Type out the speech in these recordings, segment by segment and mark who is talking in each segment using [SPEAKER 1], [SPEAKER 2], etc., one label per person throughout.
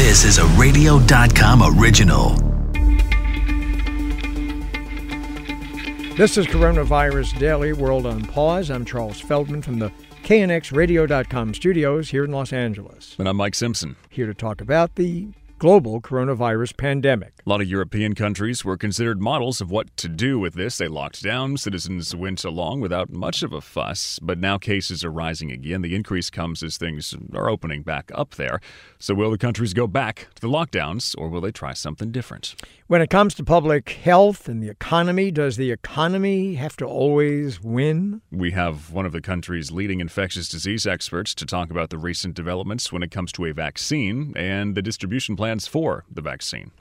[SPEAKER 1] This is a radio.com original.
[SPEAKER 2] This is Coronavirus Daily World on Pause. I'm Charles Feldman from the KNXRadio.com studios here in Los Angeles.
[SPEAKER 3] And I'm Mike Simpson.
[SPEAKER 2] Here to talk about the global coronavirus pandemic.
[SPEAKER 3] A lot of European countries were considered models of what to do with this. They locked down, citizens went along without much of a fuss, but now cases are rising again. The increase comes as things are opening back up there. So, will the countries go back to the lockdowns or will they try something different?
[SPEAKER 2] When it comes to public health and the economy, does the economy have to always win?
[SPEAKER 3] We have one of the country's leading infectious disease experts to talk about the recent developments when it comes to a vaccine and the distribution plans for the vaccine.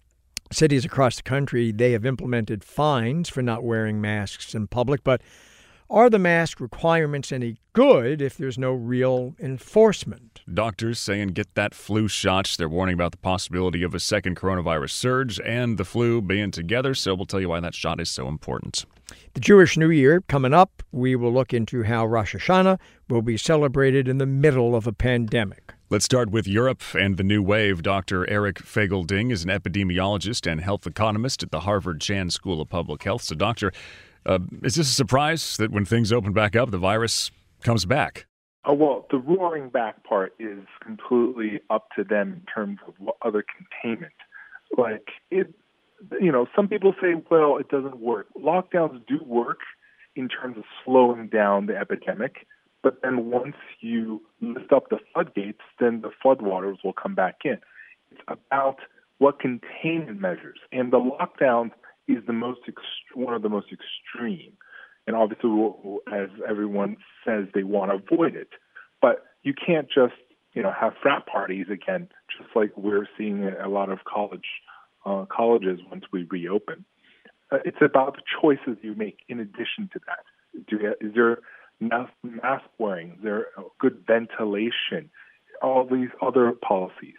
[SPEAKER 2] Cities across the country, they have implemented fines for not wearing masks in public, but are the mask requirements any good if there's no real enforcement?
[SPEAKER 3] Doctors saying get that flu shot. They're warning about the possibility of a second coronavirus surge and the flu being together, so we'll tell you why that shot is so important.
[SPEAKER 2] The Jewish New Year coming up, we will look into how Rosh Hashanah will be celebrated in the middle of a pandemic.
[SPEAKER 3] Let's start with Europe and the new wave. Dr. Eric Feigl-Ding is an epidemiologist and health economist at the Harvard Chan School of Public Health. So, Doctor, uh, is this a surprise that when things open back up, the virus comes back?
[SPEAKER 4] Oh, well, the roaring back part is completely up to them in terms of what other containment. Like, it, you know, some people say, well, it doesn't work. Lockdowns do work in terms of slowing down the epidemic but then once you lift up the floodgates, then the floodwaters will come back in. It's about what containment measures, and the lockdown is the most ext- one of the most extreme. And obviously, as everyone says, they want to avoid it. But you can't just you know have frat parties again, just like we're seeing a lot of college uh, colleges once we reopen. Uh, it's about the choices you make in addition to that. Do you, is there mask, mask wearing, Is there good ventilation, all these other policies.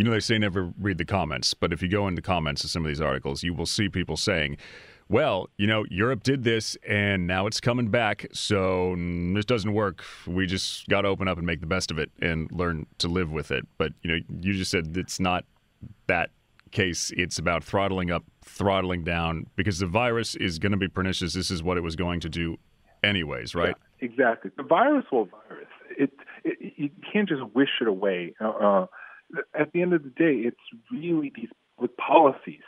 [SPEAKER 3] You know, they say never read the comments, but if you go into the comments of some of these articles, you will see people saying, well, you know, Europe did this and now it's coming back, so this doesn't work. We just got to open up and make the best of it and learn to live with it. But, you know, you just said it's not that case. It's about throttling up, throttling down, because the virus is going to be pernicious. This is what it was going to do anyways, right?
[SPEAKER 4] Yeah, exactly. The virus will virus. It, it you can't just wish it away. Uh, uh, at the end of the day, it's really these with policies.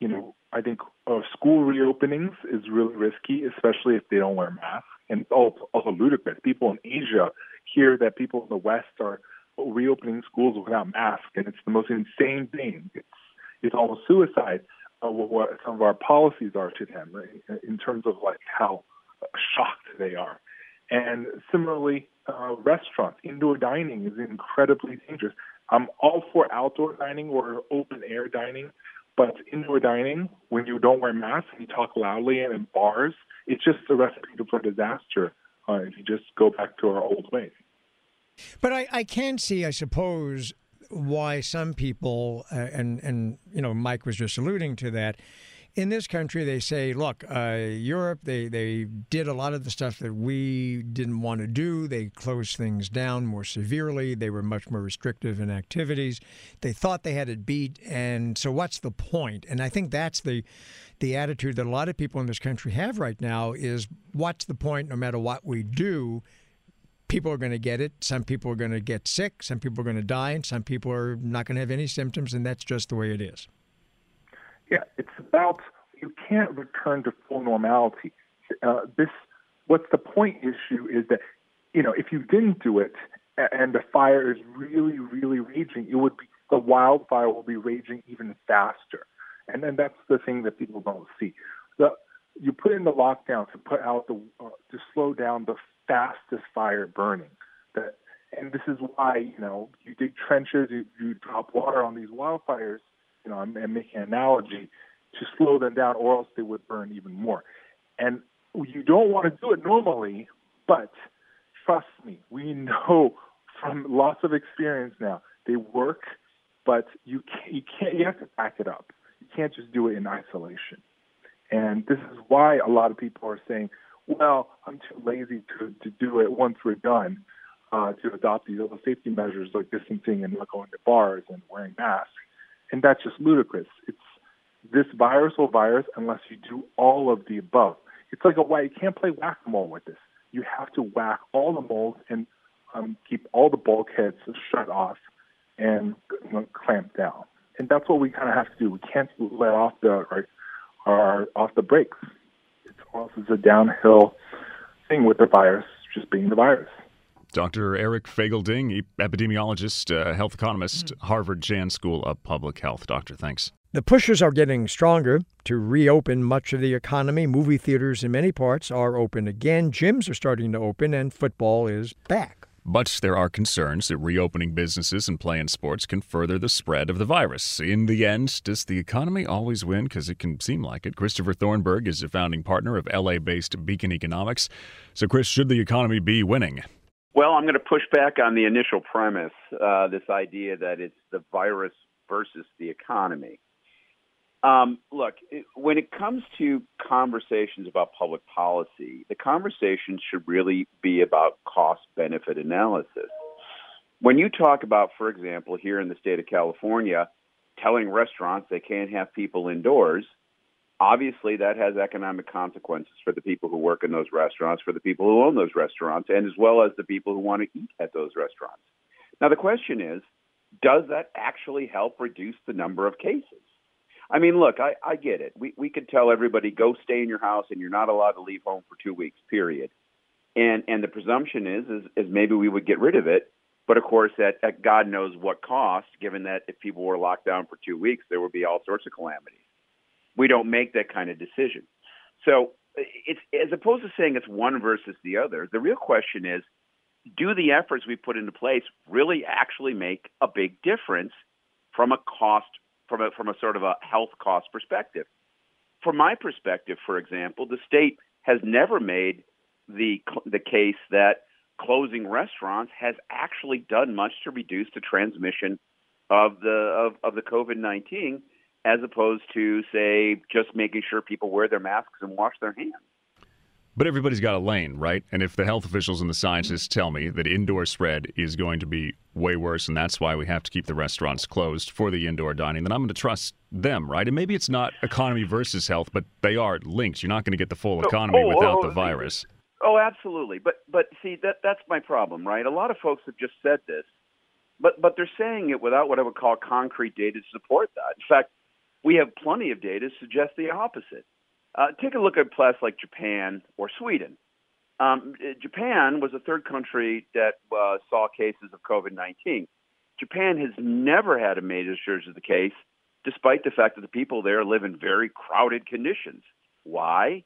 [SPEAKER 4] You know, I think uh, school reopenings is really risky, especially if they don't wear masks, and also, also ludicrous. People in Asia hear that people in the West are reopening schools without masks, and it's the most insane thing. It's it's almost suicide. Uh, what some of our policies are to them right? in terms of like how shocked they are. And similarly, uh, restaurants, indoor dining is incredibly dangerous. I'm all for outdoor dining or open air dining, but indoor dining, when you don't wear masks and you talk loudly and in bars, it's just a recipe for disaster uh, if you just go back to our old ways.
[SPEAKER 2] But I, I can see, I suppose, why some people, uh, and and you know, Mike was just alluding to that in this country, they say, look, uh, Europe, they, they did a lot of the stuff that we didn't want to do. They closed things down more severely. They were much more restrictive in activities. They thought they had it beat. And so, what's the point? And I think that's the, the attitude that a lot of people in this country have right now is what's the point no matter what we do? People are going to get it. Some people are going to get sick. Some people are going to die. And some people are not going to have any symptoms. And that's just the way it is.
[SPEAKER 4] Yeah, it's about you can't return to full normality. Uh, this, what's the point issue is that, you know, if you didn't do it and the fire is really, really raging, it would be the wildfire will be raging even faster, and then that's the thing that people don't see. The you put in the lockdown to put out the uh, to slow down the fastest fire burning. That and this is why you know you dig trenches, you, you drop water on these wildfires you know, I'm, I'm making an analogy to slow them down, or else they would burn even more. And you don't want to do it normally, but trust me, we know from lots of experience now they work, but you can't, you can't you have to back it up. You can't just do it in isolation. And this is why a lot of people are saying, "Well, I'm too lazy to to do it once we're done." uh, to adopt these other safety measures like distancing and not going to bars and wearing masks. And that's just ludicrous. It's this virus will virus unless you do all of the above. It's like a whack. You can't play whack-a-mole with this. You have to whack all the moles and um, keep all the bulkheads shut off and you know, clamp down. And that's what we kind of have to do. We can't let off the our, our off the brakes. It's also a downhill thing with the virus, just being the virus.
[SPEAKER 3] Dr. Eric Feigl-Ding, epidemiologist, uh, health economist, Harvard Chan School of Public Health. Doctor, thanks.
[SPEAKER 2] The pushes are getting stronger to reopen much of the economy. Movie theaters in many parts are open again. Gyms are starting to open, and football is back.
[SPEAKER 3] But there are concerns that reopening businesses and playing sports can further the spread of the virus. In the end, does the economy always win? Because it can seem like it. Christopher Thornberg is a founding partner of LA based Beacon Economics. So, Chris, should the economy be winning?
[SPEAKER 5] Well, I'm going to push back on the initial premise uh, this idea that it's the virus versus the economy. Um, look, it, when it comes to conversations about public policy, the conversation should really be about cost benefit analysis. When you talk about, for example, here in the state of California, telling restaurants they can't have people indoors, obviously that has economic consequences for the people who work in those restaurants, for the people who own those restaurants, and as well as the people who want to eat at those restaurants. Now, the question is does that actually help reduce the number of cases? I mean, look, I, I get it. We we could tell everybody go stay in your house and you're not allowed to leave home for two weeks. Period. And and the presumption is is, is maybe we would get rid of it, but of course at, at God knows what cost. Given that if people were locked down for two weeks, there would be all sorts of calamities. We don't make that kind of decision. So it's as opposed to saying it's one versus the other. The real question is, do the efforts we put into place really actually make a big difference from a cost from a from a sort of a health cost perspective. From my perspective, for example, the state has never made the the case that closing restaurants has actually done much to reduce the transmission of the of, of the COVID nineteen, as opposed to say just making sure people wear their masks and wash their hands.
[SPEAKER 3] But everybody's got a lane, right? And if the health officials and the scientists tell me that indoor spread is going to be way worse, and that's why we have to keep the restaurants closed for the indoor dining, then I'm going to trust them, right? And maybe it's not economy versus health, but they are linked. You're not going to get the full oh, economy oh, without oh, the virus.
[SPEAKER 5] Oh, absolutely. But but see that that's my problem, right? A lot of folks have just said this, but but they're saying it without what I would call concrete data to support that. In fact, we have plenty of data to suggest the opposite. Uh, take a look at places like Japan or Sweden. Um, Japan was the third country that uh, saw cases of COVID 19. Japan has never had a major surge of the case, despite the fact that the people there live in very crowded conditions. Why?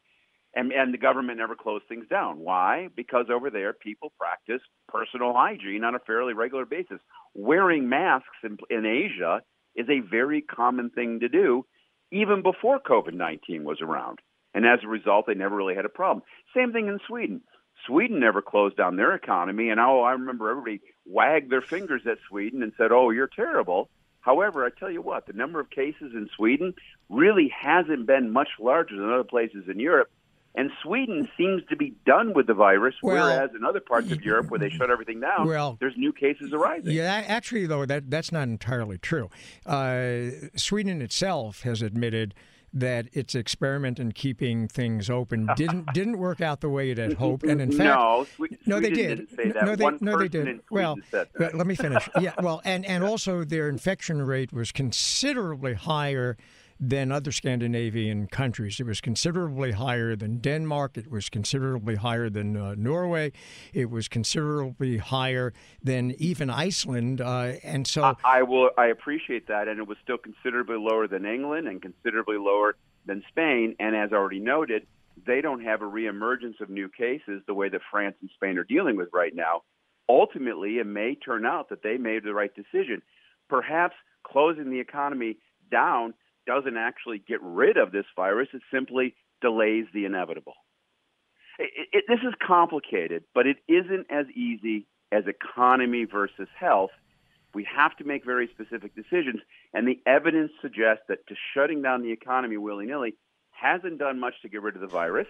[SPEAKER 5] And, and the government never closed things down. Why? Because over there, people practice personal hygiene on a fairly regular basis. Wearing masks in, in Asia is a very common thing to do, even before COVID 19 was around. And as a result, they never really had a problem. Same thing in Sweden. Sweden never closed down their economy. And oh, I remember everybody wagged their fingers at Sweden and said, oh, you're terrible. However, I tell you what, the number of cases in Sweden really hasn't been much larger than other places in Europe. And Sweden seems to be done with the virus, well, whereas in other parts of Europe where they shut everything down, well, there's new cases arising.
[SPEAKER 2] Yeah, actually, though, that that's not entirely true. Uh, Sweden itself has admitted that its experiment in keeping things open didn't didn't work out the way it had hoped, and in fact,
[SPEAKER 5] no,
[SPEAKER 2] Sweden no, they did.
[SPEAKER 5] No,
[SPEAKER 2] they,
[SPEAKER 5] no,
[SPEAKER 2] they did. Well, let me finish. yeah, well, and and also their infection rate was considerably higher than other Scandinavian countries. It was considerably higher than Denmark. It was considerably higher than uh, Norway. It was considerably higher than even Iceland. Uh, and so
[SPEAKER 5] I, I will. I appreciate that, and it was still considerably lower than England and considerably lower than Spain. And as already noted, they don't have a reemergence of new cases the way that France and Spain are dealing with right now. Ultimately, it may turn out that they made the right decision. Perhaps closing the economy down doesn't actually get rid of this virus, it simply delays the inevitable. It, it, this is complicated, but it isn't as easy as economy versus health. We have to make very specific decisions, and the evidence suggests that just shutting down the economy willy nilly hasn't done much to get rid of the virus.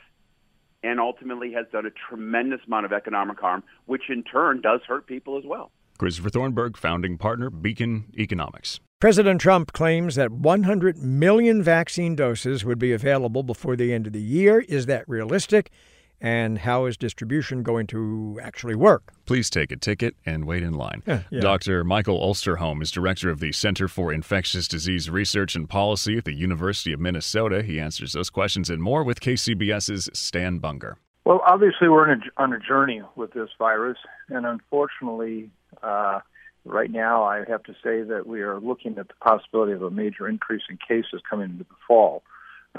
[SPEAKER 5] and ultimately has done a tremendous amount of economic harm, which in turn does hurt people as well.
[SPEAKER 3] Christopher Thornberg, founding partner, Beacon Economics.
[SPEAKER 2] President Trump claims that 100 million vaccine doses would be available before the end of the year. Is that realistic? And how is distribution going to actually work?
[SPEAKER 3] Please take a ticket and wait in line.
[SPEAKER 2] Yeah, yeah.
[SPEAKER 3] Dr. Michael Osterholm is director of the Center for Infectious Disease Research and Policy at the University of Minnesota. He answers those questions and more with KCBS's Stan Bunger.
[SPEAKER 6] Well, obviously, we're a, on a journey with this virus, and unfortunately, uh, right now, I have to say that we are looking at the possibility of a major increase in cases coming into the fall.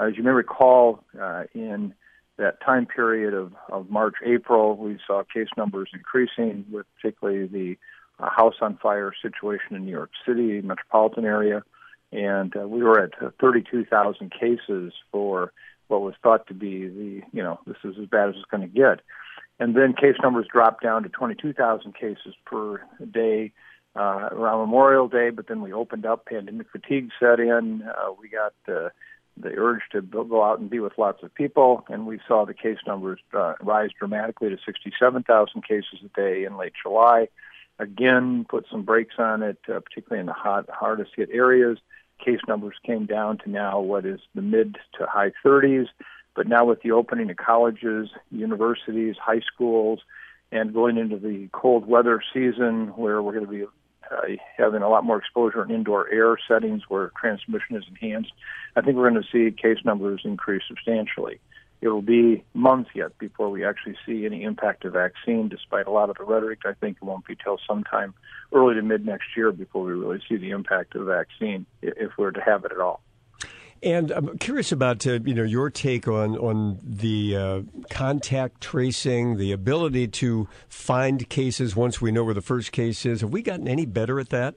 [SPEAKER 6] As you may recall, uh, in that time period of, of March, April, we saw case numbers increasing, with particularly the uh, house on fire situation in New York City, metropolitan area, and uh, we were at 32,000 cases for what was thought to be the, you know, this is as bad as it's going to get. And then case numbers dropped down to 22,000 cases per day uh, around Memorial Day, but then we opened up, pandemic fatigue set in. Uh, we got the, the urge to go out and be with lots of people, and we saw the case numbers uh, rise dramatically to 67,000 cases a day in late July. Again, put some brakes on it, uh, particularly in the hot, hardest hit areas. Case numbers came down to now what is the mid to high 30s. But now with the opening of colleges, universities, high schools, and going into the cold weather season where we're going to be uh, having a lot more exposure in indoor air settings where transmission is enhanced, I think we're going to see case numbers increase substantially. It will be months yet before we actually see any impact of vaccine, despite a lot of the rhetoric. I think it won't be till sometime early to mid next year before we really see the impact of vaccine, if we're to have it at all.
[SPEAKER 7] And I'm curious about uh, you know your take on on the uh, contact tracing, the ability to find cases once we know where the first case is. Have we gotten any better at that?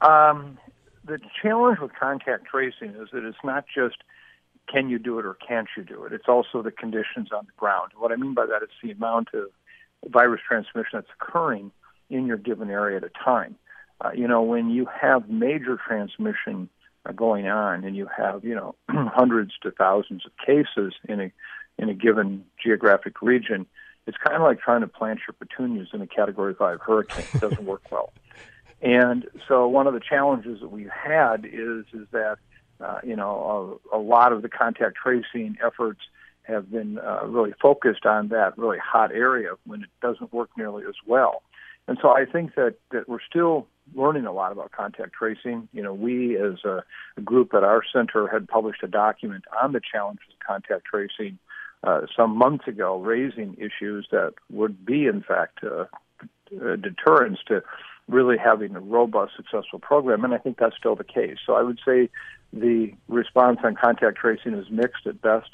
[SPEAKER 6] Um, the challenge with contact tracing is that it's not just can you do it or can't you do it. It's also the conditions on the ground. What I mean by that is the amount of virus transmission that's occurring in your given area at a time. Uh, you know, when you have major transmission going on, and you have you know hundreds to thousands of cases in a in a given geographic region, it's kind of like trying to plant your petunias in a Category Five hurricane. It doesn't work well. And so one of the challenges that we've had is is that uh, you know a, a lot of the contact tracing efforts have been uh, really focused on that really hot area when it doesn't work nearly as well. And so I think that, that we're still learning a lot about contact tracing. You know, we as a, a group at our center had published a document on the challenges of contact tracing uh, some months ago, raising issues that would be, in fact, uh, deterrents to really having a robust, successful program. And I think that's still the case. So I would say the response on contact tracing is mixed at best.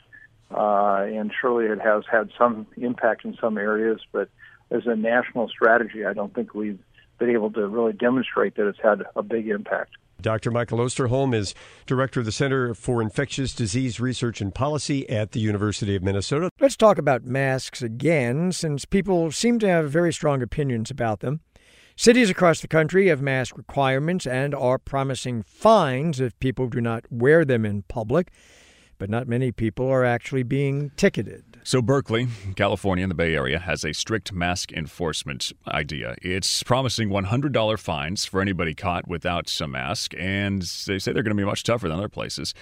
[SPEAKER 6] Uh, and surely it has had some impact in some areas, but as a national strategy, I don't think we've been able to really demonstrate that it's had a big impact.
[SPEAKER 7] Dr. Michael Osterholm is director of the Center for Infectious Disease Research and Policy at the University of Minnesota.
[SPEAKER 2] Let's talk about masks again, since people seem to have very strong opinions about them. Cities across the country have mask requirements and are promising fines if people do not wear them in public, but not many people are actually being ticketed.
[SPEAKER 3] So, Berkeley, California, in the Bay Area, has a strict mask enforcement idea. It's promising $100 fines for anybody caught without a mask, and they say they're going to be much tougher than other places.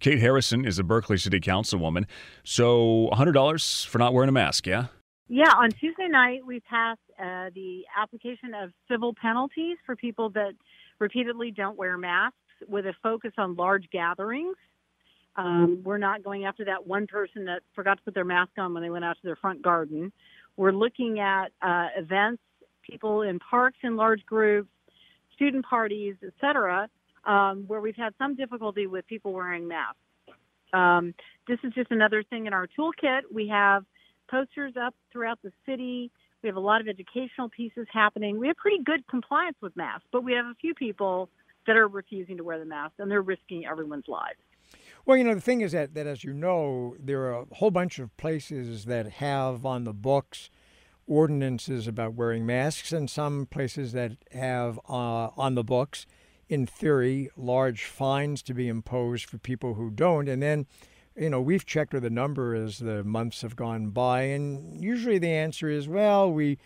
[SPEAKER 3] Kate Harrison is a Berkeley City Councilwoman. So, $100 for not wearing a mask, yeah?
[SPEAKER 8] Yeah, on Tuesday night, we passed uh, the application of civil penalties for people that repeatedly don't wear masks with a focus on large gatherings. Um, we're not going after that one person that forgot to put their mask on when they went out to their front garden. We're looking at uh, events, people in parks in large groups, student parties, etc., um, where we've had some difficulty with people wearing masks. Um, this is just another thing in our toolkit. We have posters up throughout the city. We have a lot of educational pieces happening. We have pretty good compliance with masks, but we have a few people that are refusing to wear the mask and they're risking everyone's lives.
[SPEAKER 2] Well, you know, the thing is that, that, as you know, there are a whole bunch of places that have on the books ordinances about wearing masks, and some places that have uh, on the books, in theory, large fines to be imposed for people who don't. And then you know, we've checked with the number as the months have gone by, and usually the answer is, well, we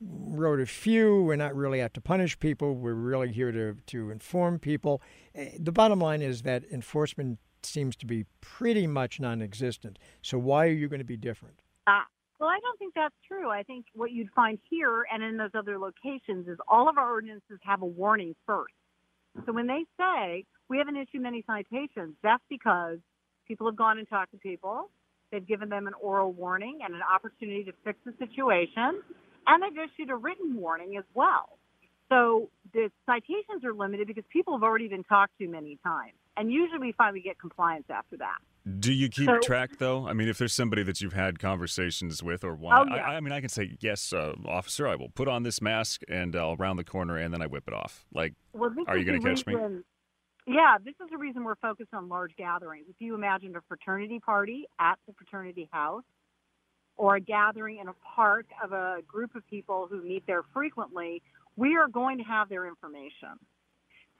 [SPEAKER 2] wrote a few. We're not really out to punish people. We're really here to, to inform people. Eh, the bottom line is that enforcement seems to be pretty much non existent. So, why are you going to be different?
[SPEAKER 8] Uh, well, I don't think that's true. I think what you'd find here and in those other locations is all of our ordinances have a warning first. So when they say we haven't issued many citations, that's because people have gone and talked to people. They've given them an oral warning and an opportunity to fix the situation, and they've issued a written warning as well. So the citations are limited because people have already been talked to many times, and usually we finally get compliance after that.
[SPEAKER 3] Do you keep
[SPEAKER 8] So-
[SPEAKER 3] track though? I mean, if there's somebody that you've had conversations with or
[SPEAKER 8] Oh,
[SPEAKER 3] want,
[SPEAKER 8] yeah.
[SPEAKER 3] I, I mean, I can say yes, uh, officer. I will put on this mask and I'll round the corner and then I whip it off. Like,
[SPEAKER 8] Well,
[SPEAKER 3] Are you gonna
[SPEAKER 8] the
[SPEAKER 3] catch me?
[SPEAKER 8] Yeah, this is the reason we're focused on large gatherings. If you imagine a fraternity party at the fraternity house or a gathering in a park of a group of people who meet there frequently, we are going to have their information.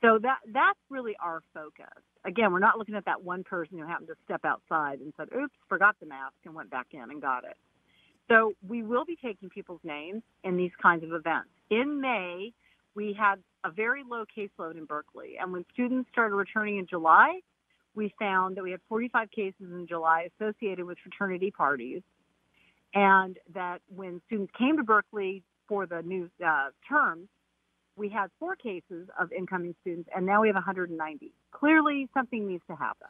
[SPEAKER 8] So that that's really our focus. Again, we're not looking at that one person who happened to step outside and said, "Oops, forgot the mask," and went back in and got it. So we will be taking people's names in these kinds of events. In May, we had a very low caseload in Berkeley. And when students started returning in July, we found that we had 45 cases in July associated with fraternity parties. And that when students came to Berkeley for the new uh, term, we had four cases of incoming students, and now we have 190. Clearly, something needs to happen.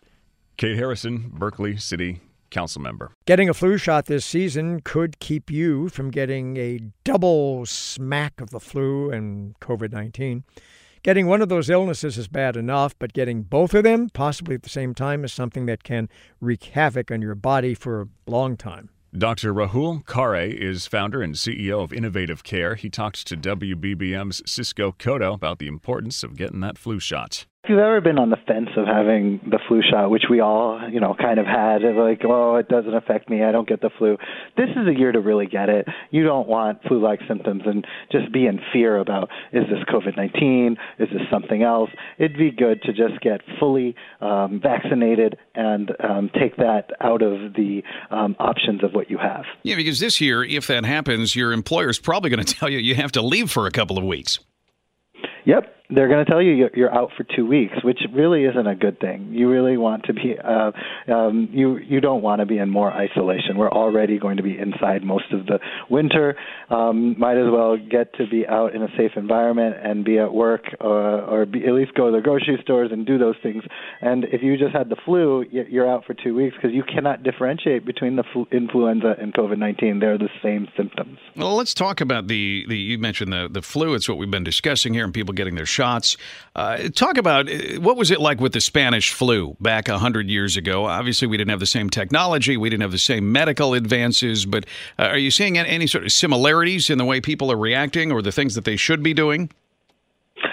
[SPEAKER 3] Kate Harrison, Berkeley City Council member.
[SPEAKER 2] Getting a flu shot this season could keep you from getting a double smack of the flu and COVID 19. Getting one of those illnesses is bad enough, but getting both of them, possibly at the same time, is something that can wreak havoc on your body for a long time.
[SPEAKER 3] Dr. Rahul Khare is founder and CEO of Innovative Care. He talked to WBBM's Cisco Cotto about the importance of getting that flu shot.
[SPEAKER 9] If you've ever been on the fence of having the flu shot, which we all, you know, kind of had, of like, oh, it doesn't affect me, I don't get the flu. This is a year to really get it. You don't want flu-like symptoms and just be in fear about is this COVID-19, is this something else. It'd be good to just get fully um, vaccinated and um, take that out of the um, options of what you have.
[SPEAKER 10] Yeah, because this year, if that happens, your employer's probably going to tell you you have to leave for a couple of weeks.
[SPEAKER 9] Yep, they're going to tell you you're- out for two weeks, which really isn't a good thing. You really want to be, uh, um, you you don't want to be in more isolation. We're already going to be inside most of the winter. Um, might as well get to be out in a safe environment and be at work, uh, or be, at least go to the grocery stores and do those things. And if you just had the flu, you're out for two weeks because you cannot differentiate between the flu- influenza and COVID-19. They're the same symptoms.
[SPEAKER 10] Well, let's talk about the, the you mentioned the, the flu. It's what we've been discussing here and people getting their shots. Uh, talk about uh, what was it like with the Spanish flu back 100 years ago? Obviously, we didn't have the same technology, we didn't have the same medical advances, but uh, are you seeing any, any sort of similarities in the way people are reacting or the things that they should be doing?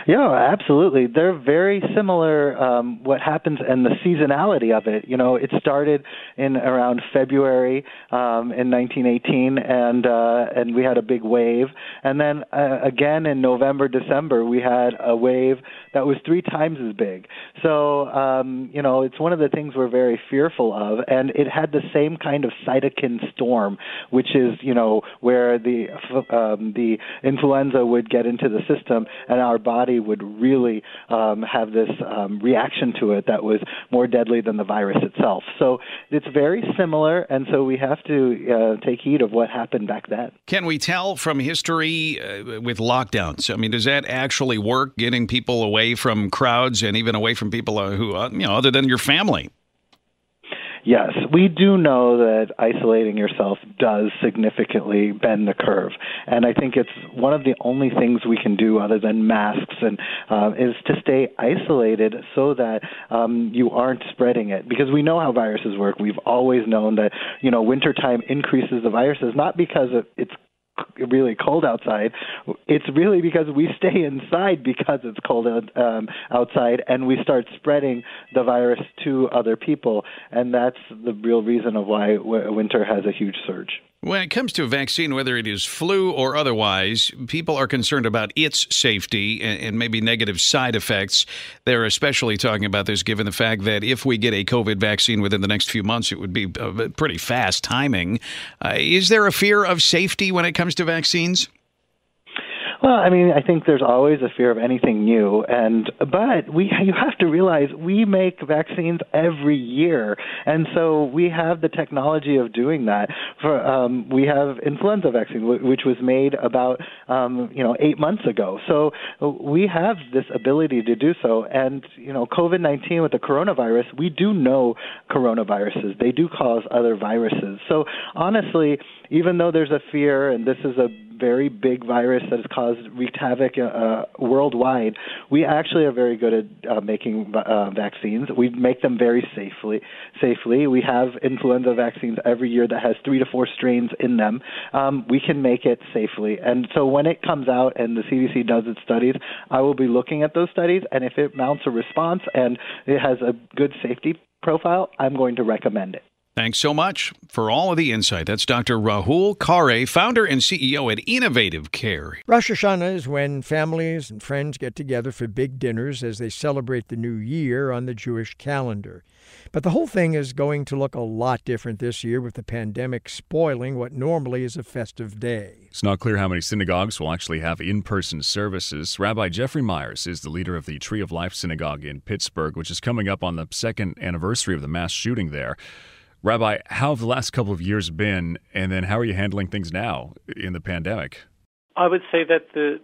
[SPEAKER 9] Yeah, absolutely. They're very similar. Um, what happens and the seasonality of it. You know, it started in around February um, in 1918, and uh, and we had a big wave, and then uh, again in November, December, we had a wave that was three times as big. So um, you know, it's one of the things we're very fearful of, and it had the same kind of cytokine storm, which is you know where the um, the influenza would get into the system, and our body would really um, have this um, reaction to it that was more deadly than the virus itself. So it's very similar, and so we have to uh, take heed of what happened back then.
[SPEAKER 10] Can we tell from history uh, with lockdowns? I mean, does that actually work, getting people away from crowds and even away from people uh, who, uh, you know, other than your family?
[SPEAKER 9] Yes, we do know that isolating yourself does significantly bend the curve, and I think it's one of the only things we can do other than masks and uh, is to stay isolated so that um, you aren't spreading it. Because we know how viruses work. We've always known that you know wintertime increases the viruses not because it's really cold outside. It's really because we stay inside because it's cold um, outside, and we start spreading the virus to other people, and that's the real reason of why winter has a huge surge.
[SPEAKER 10] When it comes to a vaccine, whether it is flu or otherwise, people are concerned about its safety and, maybe negative side effects. They're especially talking about this given the fact that if we get a COVID vaccine within the next few months, it would be pretty fast timing. Uh, is there a fear of safety when it comes to vaccines?
[SPEAKER 9] Well, I mean, I think there's always a fear of anything new, and but we you have to realize we make vaccines every year, and so we have the technology of doing that. For um, we have influenza vaccine, which was made about um, you know eight months ago, so we have this ability to do so. And you know, COVID nineteen with the coronavirus, we do know coronaviruses; they do cause other viruses. So honestly, even though there's a fear, and this is a very big virus that has caused wreaked havoc uh, worldwide. We actually are very good at uh, making uh, vaccines. We make them very safely. Safely, we have influenza vaccines every year that has three to four strains in them. Um, we can make it safely, and so when it comes out and the CDC does its studies, I will be looking at those studies, and if it mounts a response and it has a good safety profile, I'm going to recommend it.
[SPEAKER 10] Thanks so much for all of the insight. That's Dr. Rahul Khare, founder and CEO at Innovative Care.
[SPEAKER 2] Rosh Hashanah is when families and friends get together for big dinners as they celebrate the new year on the Jewish calendar. But the whole thing is going to look a lot different this year with the pandemic spoiling what normally is a festive day.
[SPEAKER 3] It's not clear how many synagogues will actually have in person services. Rabbi Jeffrey Myers is the leader of the Tree of Life Synagogue in Pittsburgh, which is coming up on the second anniversary of the mass shooting there. Rabbi, how have the last couple of years been, and then how are you handling things now in the pandemic?
[SPEAKER 11] I would say that the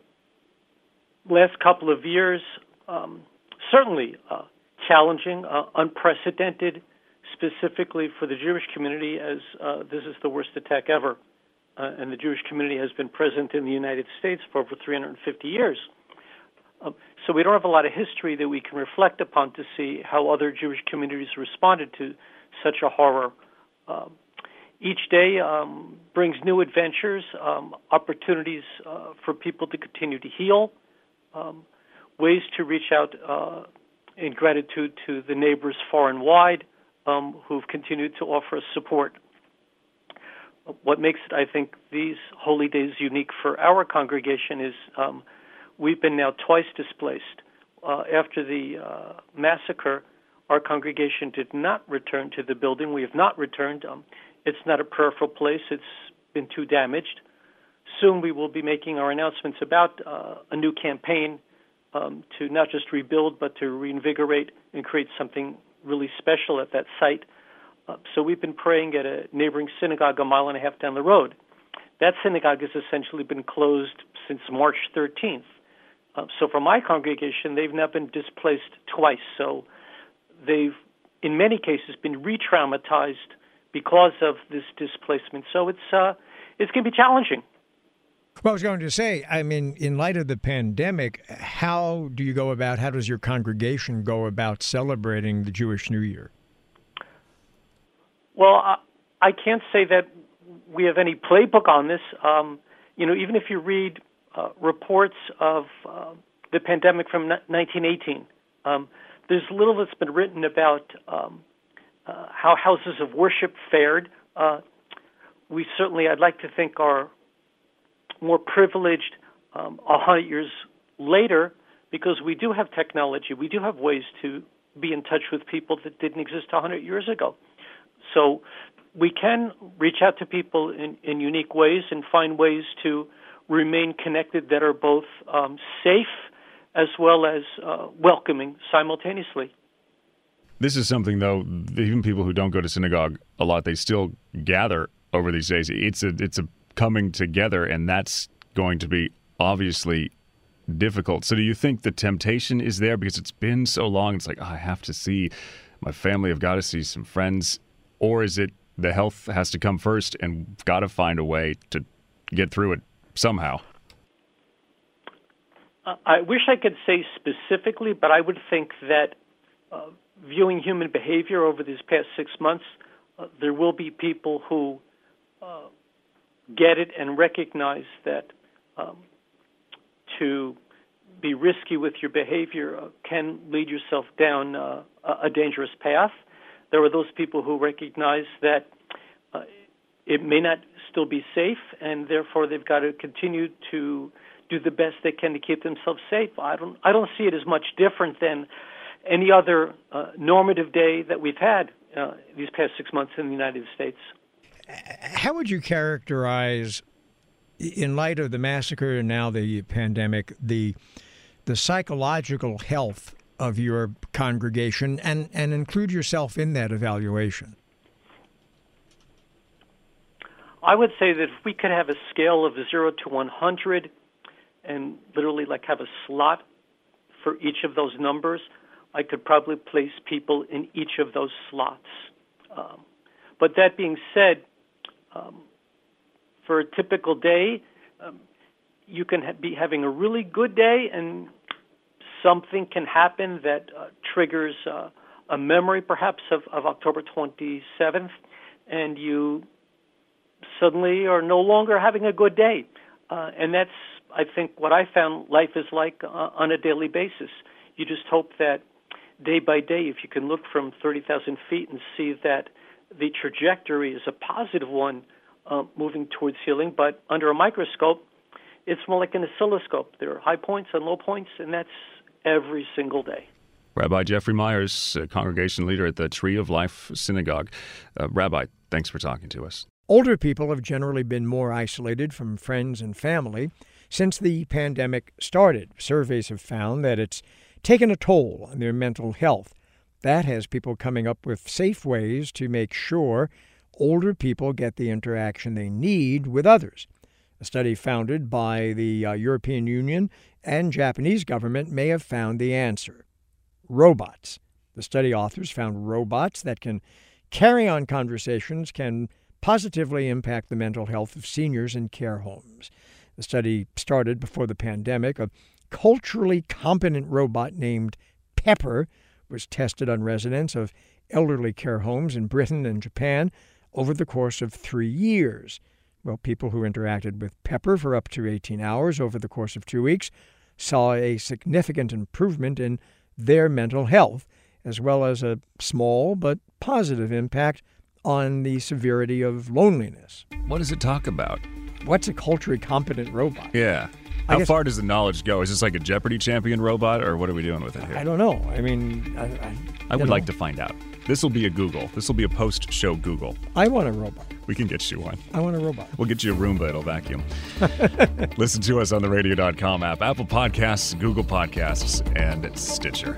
[SPEAKER 11] last couple of years, um, certainly uh, challenging, uh, unprecedented, specifically for the Jewish community, as uh, this is the worst attack ever. Uh, and the Jewish community has been present in the United States for over 350 years. Um, so we don't have a lot of history that we can reflect upon to see how other Jewish communities responded to such a horror. Um, each day um, brings new adventures, um, opportunities uh, for people to continue to heal, um, ways to reach out uh, in gratitude to the neighbors far and wide um, who've continued to offer us support. What makes it, I think, these holy days unique for our congregation is um, we've been now twice displaced. Uh, after the uh, massacre, our congregation did not return to the building. We have not returned. Um, it's not a prayerful place. It's been too damaged. Soon we will be making our announcements about uh, a new campaign um, to not just rebuild, but to reinvigorate and create something really special at that site. Uh, so we've been praying at a neighboring synagogue a mile and a half down the road. That synagogue has essentially been closed since March 13th. Uh, so for my congregation, they've now been displaced twice. So they've, in many cases, been re-traumatized because of this displacement. So it's uh, it's going to be challenging.
[SPEAKER 2] Well, I was going to say, I mean, in light of the pandemic, how do you go about? How does your congregation go about celebrating the Jewish New Year?
[SPEAKER 11] Well, I, I can't say that we have any playbook on this. Um, you know, even if you read uh, reports of uh, the pandemic from 1918, um, there's little that's been written about um, uh, how houses of worship fared. Uh, we certainly, I'd like to think, are more privileged um, a hundred years later because we do have technology. We do have ways to be in touch with people that didn't exist a hundred years ago. So we can reach out to people in, in unique ways and find ways to remain connected that are both um, safe as well as uh, welcoming simultaneously.
[SPEAKER 3] This is something, though, even people who don't go to synagogue a lot, they still gather over these days. It's a it's a coming together, and that's going to be obviously difficult. So, do you think the temptation is there because it's been so long? It's like oh, I have to see my family. I've got to see some friends, or is it the health has to come first, and got to find a way to get through it somehow?
[SPEAKER 11] I wish I could say specifically, but I would think that uh, viewing human behavior over these past six months, uh, there will be people who uh, get it and recognize that um, to be risky with your behavior uh, can lead yourself down uh, a dangerous path. There are those people who recognize that uh, it may not still be safe, and therefore they've got to continue to do the best they can to keep themselves safe. I don't I don't see it as much different than any other uh, normative day that we've had uh, these past six months in the United States.
[SPEAKER 2] How would you characterize, in light of the massacre and now the pandemic, the the psychological health of your congregation, and and include yourself in that evaluation?
[SPEAKER 11] I would say that if we could have a scale of zero to 100 and literally like have a slot for each of those numbers, I could probably place people in each of those slots. Um, but that being said, um, for a typical day, um, you can ha- be having a really good day and something can happen that uh, triggers uh, a memory perhaps of, of October 27th, and you suddenly are no longer having a good day. Uh, and that's, I think, what I found life is like uh, on a daily basis. You just hope that day by day, if you can look from 30,000 feet and see that the trajectory is a positive one uh, moving towards healing, but under a microscope, it's more like an oscilloscope. There are high points and low points, and that's every single day.
[SPEAKER 3] Rabbi Jeffrey Myers, congregation leader at the Tree of Life Synagogue. Uh, Rabbi, thanks for talking to us.
[SPEAKER 2] Older people have generally been more isolated from friends and family since the pandemic started. Surveys have found that it's taken a toll on their mental health. That has people coming up with safe ways to make sure older people get the interaction they need with others. A study founded by the uh, European Union and Japanese government may have found the answer robots. The study authors found robots that can carry on conversations, can positively impact the mental health of seniors in care homes. The study started before the pandemic. A culturally competent robot named Pepper was tested on residents of elderly care homes in Britain and Japan over the course of three years. Well, people who interacted with Pepper for up to 18 hours over the course of two weeks saw a significant improvement in their mental health, as well as a small but positive impact on the severity of loneliness.
[SPEAKER 3] What does it talk about?
[SPEAKER 2] What's a culturally competent robot?
[SPEAKER 3] Yeah. How guess, far does the knowledge go? Is this like a Jeopardy champion robot, or what are we doing with it here?
[SPEAKER 2] I don't know. I mean, I, I,
[SPEAKER 3] I would know. like to find out. This will be a Google. This will be a post show Google.
[SPEAKER 2] I want a robot.
[SPEAKER 3] We can get you one.
[SPEAKER 2] I want a robot.
[SPEAKER 3] We'll get you a Roomba. It'll vacuum. Listen to us on the radio.com app, Apple Podcasts, Google Podcasts, and Stitcher.